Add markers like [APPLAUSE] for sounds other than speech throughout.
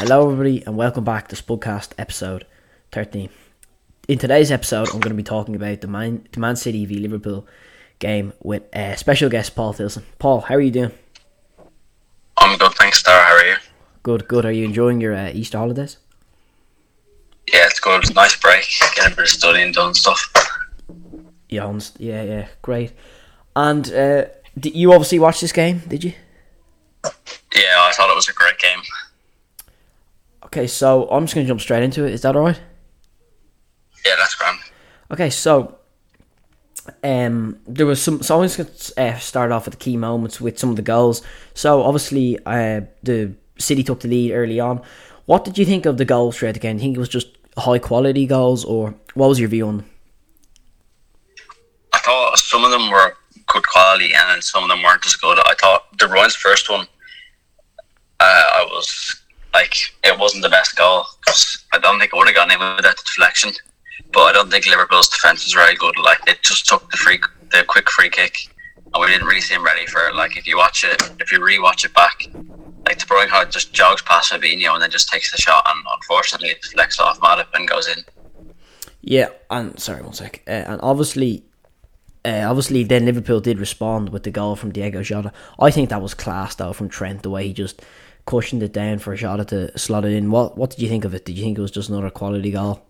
Hello, everybody, and welcome back to Spudcast episode 13. In today's episode, I'm going to be talking about the Man, the Man City v Liverpool game with uh, special guest Paul Tilson. Paul, how are you doing? I'm good, thanks, Star. How are you? Good, good. Are you enjoying your uh, Easter holidays? Yeah, it's good. It's a nice break. Getting a bit of studying done and stuff. Yeah, yeah, yeah, great. And uh, did you obviously watch this game, did you? Yeah, I thought it was a great game. Okay, so I'm just going to jump straight into it. Is that alright? Yeah, that's grand. Okay, so um, there was some. So I'm just going to uh, start off with the key moments with some of the goals. So obviously, uh, the City took the lead early on. What did you think of the goals throughout the game? Do you think it was just high quality goals, or what was your view on them? I thought some of them were good quality and then some of them weren't as good. I thought De Bruyne's first one, uh, I was like, it wasn't the best goal 'cause I don't think it would have gone in without the deflection. But I don't think Liverpool's defense was very good. Like, it just took the free, the quick free kick, and we didn't really seem ready for it. Like, if you watch it, if you rewatch it back, like De Bruyne just jogs past Fabinho and then just takes the shot, and unfortunately it deflects off Matip and goes in. Yeah, and sorry, one sec. Uh, and obviously, uh, obviously, then Liverpool did respond with the goal from Diego Jota. I think that was class though from Trent, the way he just cushioned it down for Jota to slot it in. What What did you think of it? Did you think it was just another quality goal?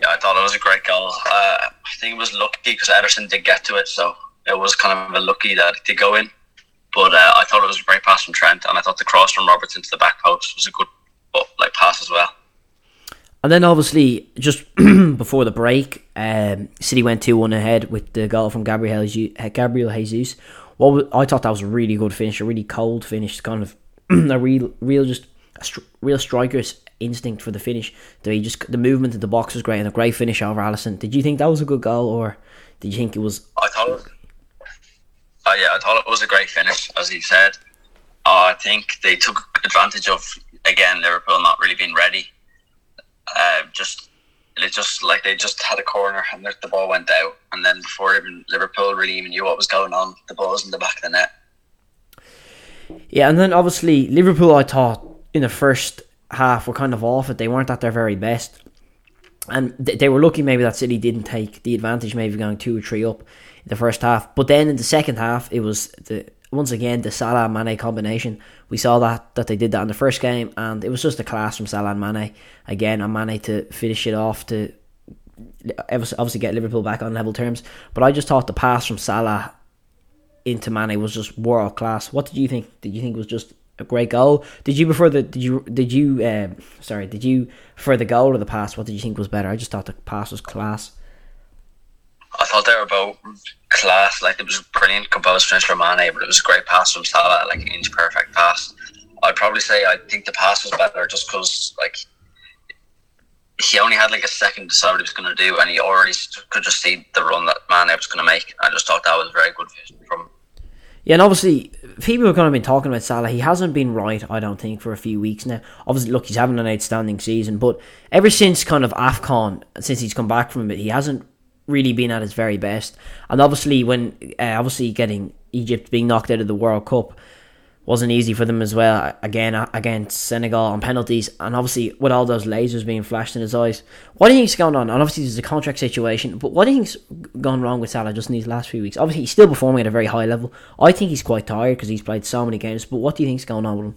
Yeah, I thought it was a great goal. Uh, I think it was lucky because Ederson did get to it, so it was kind of a lucky that it did go in. But uh, I thought it was a great pass from Trent, and I thought the cross from Robertson into the back post was a good uh, like pass as well. And then obviously, just [CLEARS THROAT] before the break, um, City went two one ahead with the goal from Gabriel Je- Gabriel Jesus. What was, I thought that was a really good finish, a really cold finish, kind of [CLEARS THROAT] a real, real just a real striker's instinct for the finish. The he just the movement of the box was great and a great finish over Alisson. Did you think that was a good goal, or did you think it was? I thought, oh yeah, I thought it was a great finish, as he said. Uh, I think they took advantage of again Liverpool not really being ready. Uh, just it just like they just had a corner and the ball went out, and then before even Liverpool really even knew what was going on, the ball was in the back of the net. Yeah, and then obviously Liverpool, I thought in the first half were kind of off it. They weren't at their very best, and th- they were lucky maybe that City didn't take the advantage, maybe going two or three up in the first half. But then in the second half, it was the once again the Salah Mane combination. We saw that that they did that in the first game, and it was just a class from Salah and Mane again, and Mane to finish it off to obviously get Liverpool back on level terms. But I just thought the pass from Salah into Mane was just world class. What did you think? Did you think it was just a great goal? Did you prefer the did you did you um, sorry did you prefer the goal or the pass? What did you think was better? I just thought the pass was class. I thought they were both class. Like it was brilliant composed finish from Mane, but it was a great pass from Salah, like an inch perfect pass. I'd probably say I think the pass was better just because like he only had like a second to decide what he was going to do, and he already could just see the run that Mane was going to make. I just thought that was very good from. Yeah, and obviously people have kind of been talking about Salah. He hasn't been right, I don't think, for a few weeks now. Obviously, look, he's having an outstanding season, but ever since kind of Afcon, since he's come back from it, he hasn't really been at his very best. And obviously, when uh, obviously getting Egypt being knocked out of the World Cup wasn't easy for them as well. Again, against Senegal on penalties, and obviously with all those lasers being flashed in his eyes. What do you think's going on? And obviously, there's a contract situation, but what do you think's gone wrong with Salah just in these last few weeks? Obviously, he's still performing at a very high level. I think he's quite tired because he's played so many games. But what do you think's going on with him?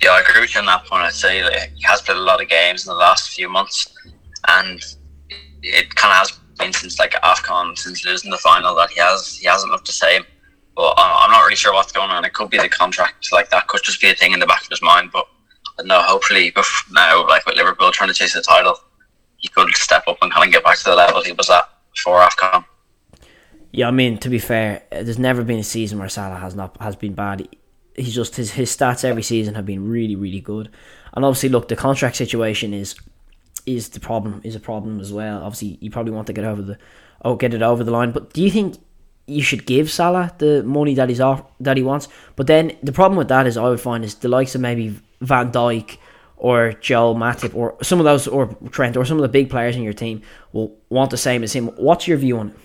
Yeah, I agree with you on that point. I'd say like, he has played a lot of games in the last few months, and it kind of has been since like Afcon, since losing the final, that he has he hasn't looked the same. But I'm I'm not really sure what's going on. It could be the contract, like that could just be a thing in the back of his mind. But no, hopefully now, like with Liverpool trying to chase the title, he could step up and kind of get back to the level he was at before Afcon. Yeah, I mean to be fair, uh, there's never been a season where Salah has not has been bad. He's just his his stats every season have been really really good, and obviously look the contract situation is is the problem is a problem as well. Obviously you probably want to get over the oh get it over the line, but do you think you should give Salah the money that he's off that he wants? But then the problem with that is I would find is the likes of maybe Van Dijk or Joel Matip or some of those or Trent or some of the big players in your team will want the same as him. What's your view on it?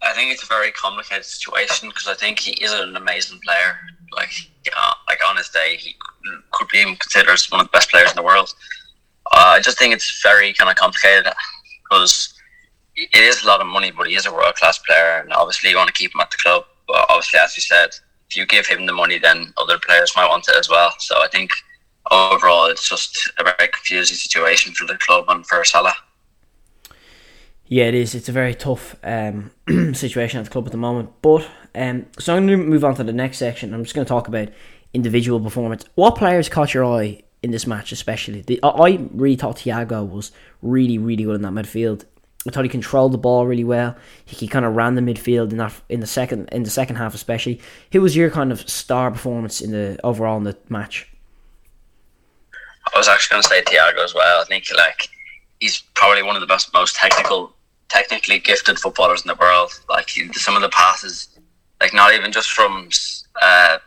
I think it's a very complicated situation because I think he is an amazing player. Like, know, like on his day he could be considered as one of the best players in the world. Uh, I just think it's very kind of complicated because it is a lot of money, but he is a world class player, and obviously you want to keep him at the club. But obviously, as you said, if you give him the money, then other players might want it as well. So I think overall, it's just a very confusing situation for the club and for Salah. Yeah, it is. It's a very tough um, [CLEARS THROAT] situation at the club at the moment. But um, so I'm going to move on to the next section. I'm just going to talk about individual performance. What players caught your eye in this match, especially? The, I really thought Thiago was really, really good in that midfield. I thought he controlled the ball really well. He, he kind of ran the midfield in that in the second in the second half, especially. Who was your kind of star performance in the overall in the match? I was actually going to say Thiago as well. I think like he's probably one of the best, most technical, technically gifted footballers in the world. Like he, some of the passes, like not even just from uh,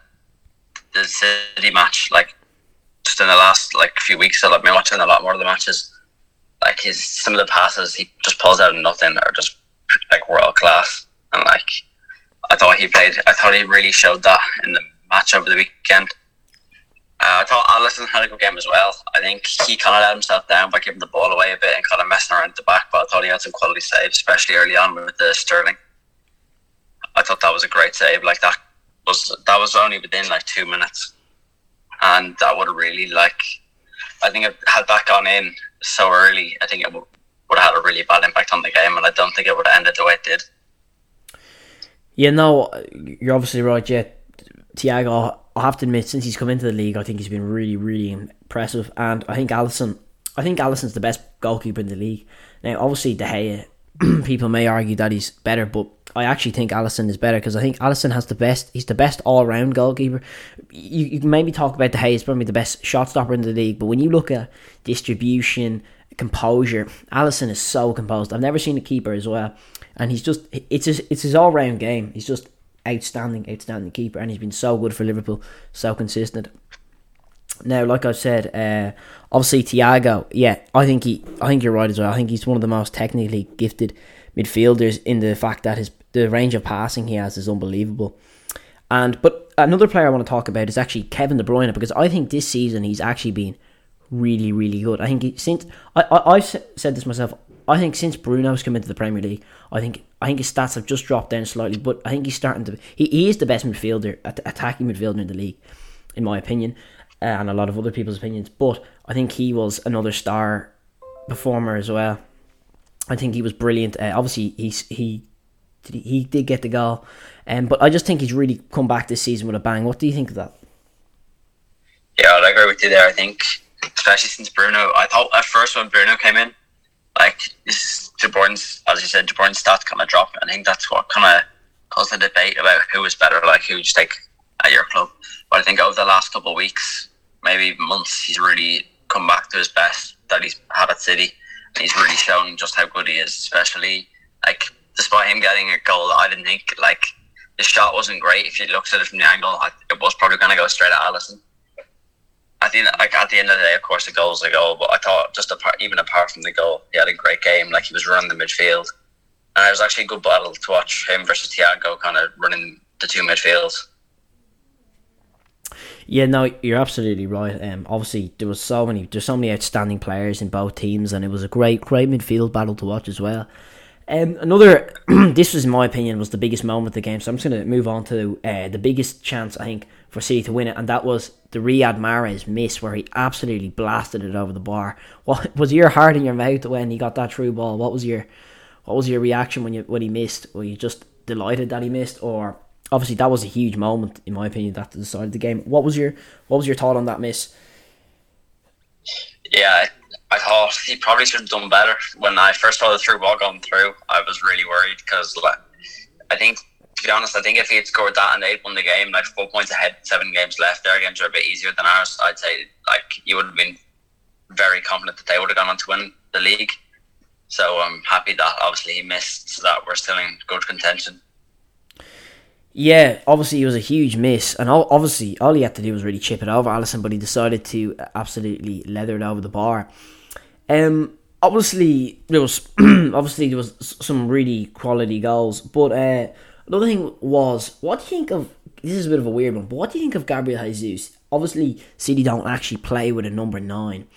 the City match, like just in the last like few weeks, I've been watching a lot more of the matches. Like his some of the passes he just pulls out of nothing are just like world class, and like I thought he played. I thought he really showed that in the match over the weekend. Uh, I thought Alisson had a good game as well. I think he kind of let himself down by giving the ball away a bit and kind of messing around at the back, but I thought he had some quality saves, especially early on with the Sterling. I thought that was a great save. Like that was that was only within like two minutes, and that would have really like. I think it, had that gone in so early, I think it would, have had a really bad impact on the game, and I don't think it would have ended the way it did. Yeah, no, you're obviously right. Yeah, Thiago I have to admit, since he's come into the league, I think he's been really, really impressive. And I think Alisson, I think Alisson's the best goalkeeper in the league. Now, obviously, De Gea, [CLEARS THROAT] people may argue that he's better, but I actually think Alisson is better because I think Alisson has the best. He's the best all-round goalkeeper. You, you can maybe talk about Gea is probably the best shot stopper in the league, but when you look at distribution, composure, Alisson is so composed. I've never seen a keeper as well, and he's just it's his, it's his all-round game. He's just outstanding, outstanding keeper, and he's been so good for Liverpool, so consistent. Now, like I said, uh, obviously Thiago, yeah, I think he, I think you're right as well. I think he's one of the most technically gifted midfielders in the fact that his the range of passing he has is unbelievable. And but another player I want to talk about is actually Kevin De Bruyne because I think this season he's actually been really, really good. I think he, since I, I I've said this myself, I think since Bruno's come into the Premier League, I think I think his stats have just dropped down slightly, but I think he's starting to. He, he is the best midfielder, attacking midfielder in the league, in my opinion, uh, and a lot of other people's opinions. But I think he was another star performer as well. I think he was brilliant. Uh, obviously, he's he he did get the goal, um, but I just think he's really come back this season with a bang. What do you think of that? Yeah, I agree with you there. I think, especially since Bruno, I thought at first when Bruno came in, like this De Bruyne's, as you said, De Bruyne's stats kind of dropped. I think that's what kind of caused the debate about who is better, like who would you take at your club. But I think over the last couple of weeks, maybe months, he's really come back to his best that he's had at City. And he's really shown just how good he is, especially like despite him getting a goal, I didn't think like the shot wasn't great. If you looked at it from the angle, it was probably going to go straight at Alisson. I think like at the end of the day, of course, the goal goal's a goal. But I thought just apart, even apart from the goal, he had a great game. Like he was running the midfield, and it was actually a good battle to watch him versus Thiago, kind of running the two midfields. Yeah, no, you're absolutely right. Um, obviously there was so many, there's so many outstanding players in both teams, and it was a great, great midfield battle to watch as well. Um, another, [CLEARS THROAT] this was in my opinion was the biggest moment of the game. So I'm just going to move on to uh, the biggest chance I think for City to win it, and that was the Riyad Mahrez miss where he absolutely blasted it over the bar. [LAUGHS] What was your heart in your mouth when he got that through ball? What was your what was your reaction when you when he missed? Were you just delighted that he missed, or obviously that was a huge moment in my opinion that decided the game. What was your what was your thought on that miss? Yeah, I thought he probably should have done better. When I first saw the through ball going through, I was really worried because like, I think to be honest, I think if he had scored that and they'd won the game, like four points ahead, seven games left, their games are a bit easier than ours. I'd say like you would have been very confident that they would have gone on to win the league. So I'm happy that obviously he missed, so that we're still in good contention. Yeah, obviously it was a huge miss, and obviously all he had to do was really chip it over Alisson, but he decided to absolutely leather it over the bar. Um, obviously there was [CLEARS THROAT] obviously there was some really quality goals, but uh, Another thing was, what do you think of this is a bit of a weird one, but what do you think of Gabriel Jesus? Obviously, City don't actually play with a number nine.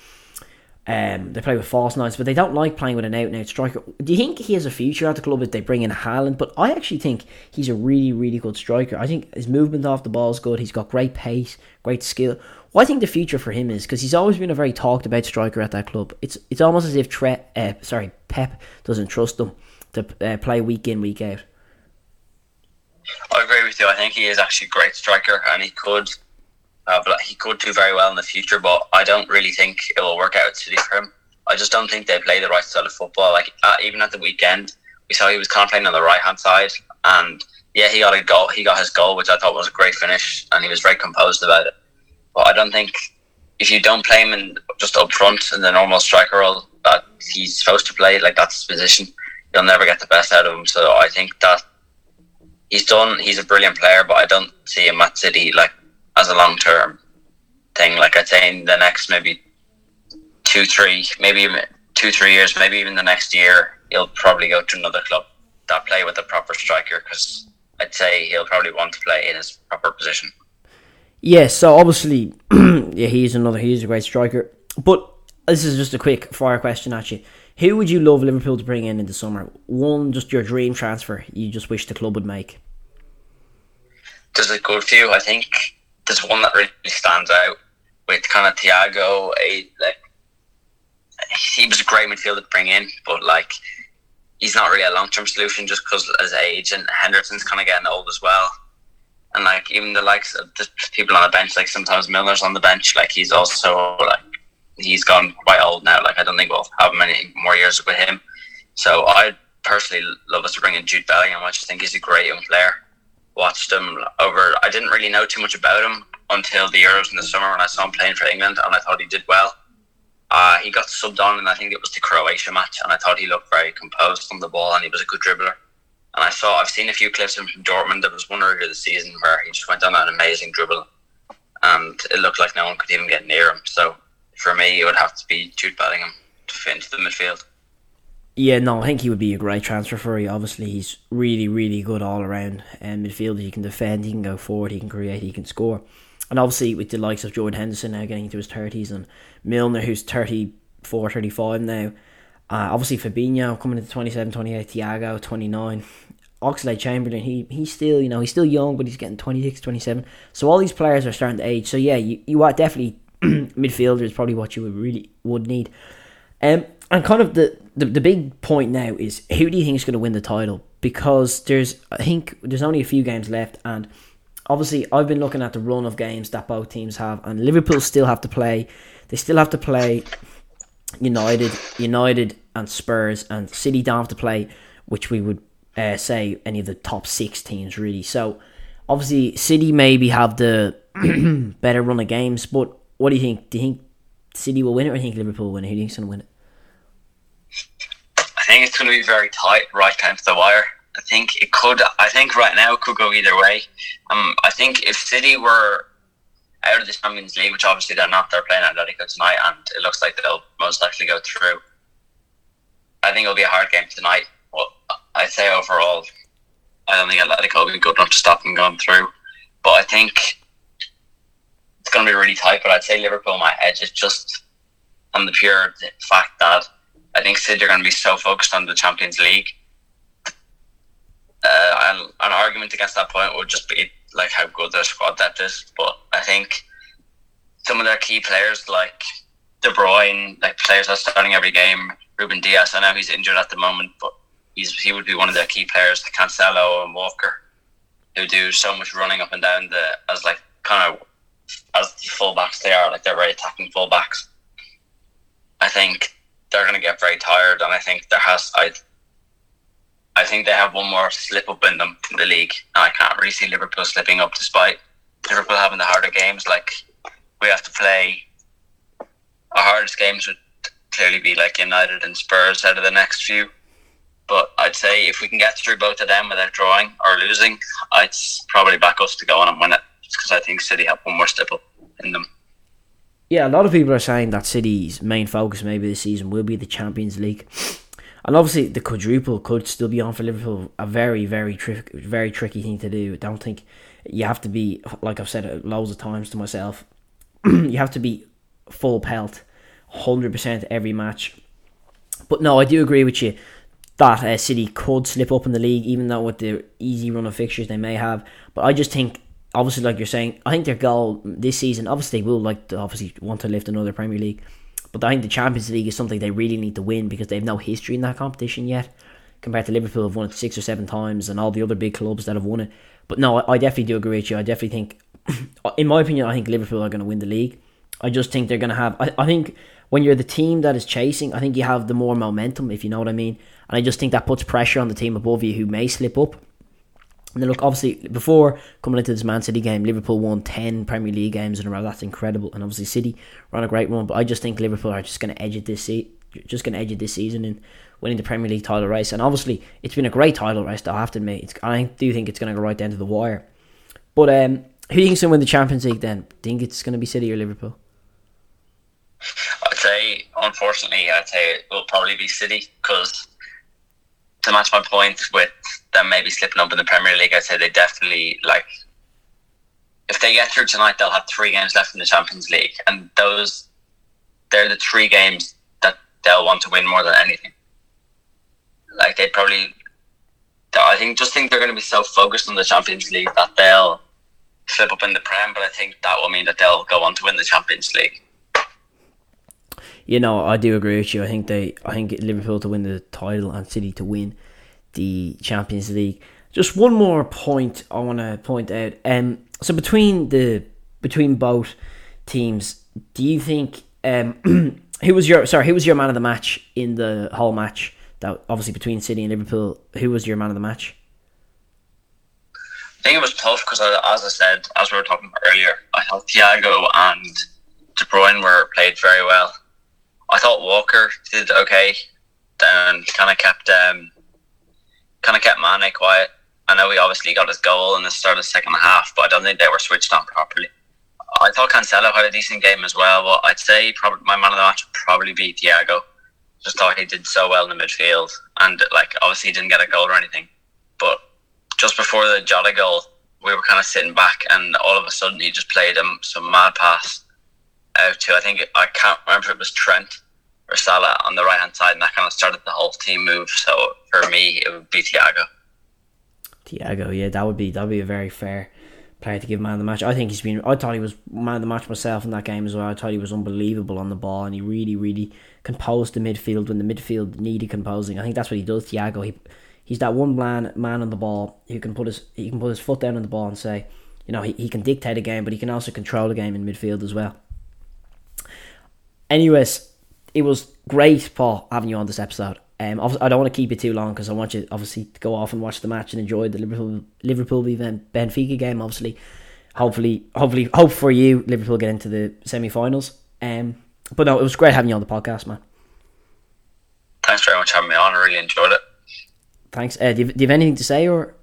Um, they play with false nines, but they don't like playing with an out and out striker. Do you think he has a future at the club if they bring in Haaland? But I actually think he's a really, really good striker. I think his movement off the ball is good. He's got great pace, great skill. What I think the future for him is because he's always been a very talked about striker at that club. It's it's almost as if Tre, uh, sorry Pep doesn't trust him to uh, play week in week out. I agree with you. I think he is actually a great striker, and he could uh, but he could do very well in the future, but I don't really think it will work out City for him. I just don't think they play the right style of football. Like uh, even at the weekend, we saw he was kind of playing on the right hand side, and yeah, he got a goal. He got his goal, which I thought was a great finish, and he was very composed about it. But I don't think if you don't play him in just up front in the normal striker role that he's supposed to play, like that's his position, you'll never get the best out of him. So I think that he's done. He's a brilliant player, but I don't see him at City like as a long term thing. Like I'd say in the next maybe two, three, maybe two, three years, maybe even the next year, he'll probably go to another club that play with a proper striker because I'd say he'll probably want to play in his proper position. Yeah, so obviously, [CLEARS THROAT] yeah, he's another, he's a great striker. But this is just a quick fire question at you. Who would you love Liverpool to bring in in the summer? One, just your dream transfer you just wish the club would make. There's a good few. I think there's one that really stands out with kind of Thiago. A, like he was a great midfielder to bring in, but like he's not really a long term solution just because of his age and Henderson's kind of getting old as well. And like even the likes of the people on the bench, like sometimes Milner's on the bench, like he's also like he's gone quite old now. Like I don't think we'll have many more years with him. So I personally love us to bring in Jude Bellingham. I just think he's a great young player watched him over. I didn't really know too much about him until the Euros in the summer when I saw him playing for England, and I thought he did well. Uh, he got subbed on, and I think it was the Croatia match, and I thought he looked very composed on the ball, and he was a good dribbler. And I saw, I've seen a few clips from Dortmund. There was one earlier this season where he just went on an amazing dribble, and it looked like no one could even get near him. So for me, it would have to be Jude Bellingham to fit into the midfield. Yeah, no, I think he would be a great transfer for you. Obviously, he's really, really good all around um, midfielder. He can defend, he can go forward, he can create, he can score. And obviously, with the likes of Jordan Henderson now getting into his 30s and Milner, who's 34, 35 now. Uh, obviously, Fabinho coming into 27, 28, Thiago, 29. Oxlade Chamberlain, he he's still, you know, he's still young, but he's getting 26, 27. So all these players are starting to age. So yeah, you, you are definitely [CLEARS THROAT] midfielder is probably what you would really would need. Um, and kind of the, the, the big point now is who do you think is going to win the title? Because there's, I think, there's only a few games left, and obviously I've been looking at the run of games that both teams have, and Liverpool still have to play. They still have to play United, United, and Spurs, and City don't have to play, which we would uh, say any of the top six teams really. So obviously City maybe have the [CLEARS THROAT] better run of games, but what do you think? Do you think City will win it, or do you think Liverpool will win it? Who do you think's going to win it? I think it's going to be very tight right down to the wire. I think it could. I think right now it could go either way. Um, I think if City were out of the Champions League, which obviously they're not, they're playing Atletico tonight, and it looks like they'll most likely go through. I think it'll be a hard game tonight. Well, I'd say overall, I don't think Atletico will be good enough to stop them going through. But I think it's going to be really tight. But I'd say Liverpool might edge it just on the pure fact that I think City are going to be so focused on the Champions League. Uh, and an argument against that point would just be like how good their squad depth is. But I think some of their key players, like De Bruyne, like players that are starting every game, Ruben Dias, I know he's injured at the moment, but he's he would be one of their key players, the Cancelo and Walker, who do so much running up and down the as like kind of as the fullbacks they are, like they're very attacking fullbacks. I think they're going to get very tired, and I think there has I. I think they have one more slip up in them in the league. I can't really see Liverpool slipping up, despite Liverpool having the harder games. Like we have to play. Our hardest games would clearly be like United and Spurs out of the next few. But I'd say if we can get through both of them without drawing or losing, I'd probably back us to go on and win it. Because I think City have one more step up in them yeah, a lot of people are saying that City's main focus maybe this season will be the Champions League. And obviously, the quadruple could still be on for Liverpool. A very, very, tri- very tricky thing to do. I don't think you have to be like I've said loads of times to myself. [CLEARS THROAT] you have to be full pelt, hundred percent every match. But no, I do agree with you that uh, City could slip up in the league, even though with the easy run of fixtures they may have. But I just think, obviously, like you're saying, I think their goal this season, obviously, will like to obviously want to lift another Premier League. But I think the Champions League is something they really need to win because they have no history in that competition yet. Compared to Liverpool, have won it six or seven times, and all the other big clubs that have won it. But no, I, definitely do agree with you. I definitely think, [CLEARS THROAT] in my opinion, I think Liverpool are going to win the league. I just think they're going to have. I, I think when you're the team that is chasing, I think you have the more momentum, if you know what I mean. And I just think that puts pressure on the team above you who may slip up. Then look, obviously, before coming into this Man City game, Liverpool won 10 Premier League games in a row. That's incredible. And obviously, City run a great run. But I just think Liverpool are just going to edge it this season. Just going to edge it this season in winning the Premier League title race. And obviously, it's been a great title race, I have to admit. It's, I do think it's going to go right down to the wire. But um, who do you think's going to win the Champions League then? Do you think it's going to be City or Liverpool? I'd say, unfortunately, I'd say it will probably be City because to match my point with them maybe slipping up in the Premier League, I'd say they definitely like. If they get through tonight, they'll have three games left in the Champions League, and those they're the three games that they'll want to win more than anything. Like they probably, I think, just think they're going to be so focused on the Champions League that they'll slip up in the Prem, but I think that will mean that they'll go on to win the Champions League you know, I do agree with you. I think they, I think Liverpool to win the title and City to win the Champions League. Just one more point I want to point out. Um, so between the between both teams, do you think um, [CLEARS THROAT] who was your sorry who was your man of the match in the whole match? That obviously between City and Liverpool, who was your man of the match? I think it was tough because, as I said, as we were talking about earlier, I thought Thiago and De Bruyne were played very well. I thought Walker did okay. and kind of kept um, kind of kept Mane quiet. I know he obviously got his goal in the start of the second half, but I don't think they were switched on properly. I thought Cancelo had a decent game as well, but I'd say probably my man of the match would probably be Thiago. Just thought he did so well in the midfield, and like obviously he didn't get a goal or anything, but just before the Jota goal, we were kind of sitting back, and all of a sudden he just played him some mad pass out to I think I can't remember if it was Trent or Salah on the right hand side, and that kind of started the whole team move. So for me, it would be Thiago. Thiago, yeah, that would be that would be a very fair player to give man of the match. I think he's been. I thought he was man of the match myself in that game as well. I thought he was unbelievable on the ball, and he really, really composed the midfield when the midfield needed composing. I think that's what he does. Thiago, he he's that one man man on the ball who can put his he can put his foot down on the ball and say, you know, he, he can dictate a game, but he can also control the game in midfield as well. Anyways, it was great, Paul, having you on this episode. Um, I don't want to keep it too long because I want you obviously to go off and watch the match and enjoy the Liverpool Liverpool Benfica game. Obviously, hopefully, hopefully, hope for you Liverpool get into the semi-finals. Um, but no, it was great having you on the podcast, man. Thanks very much for having me on. I really enjoyed it. Thanks. Uh, do, you, do you have anything to say or?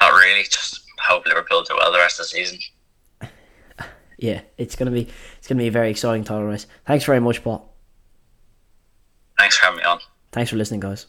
Not really. Just hope Liverpool do well the rest of the season yeah, it's gonna be it's gonna be a very exciting title race. Thanks very much, Paul. Thanks for having me on. Thanks for listening, guys.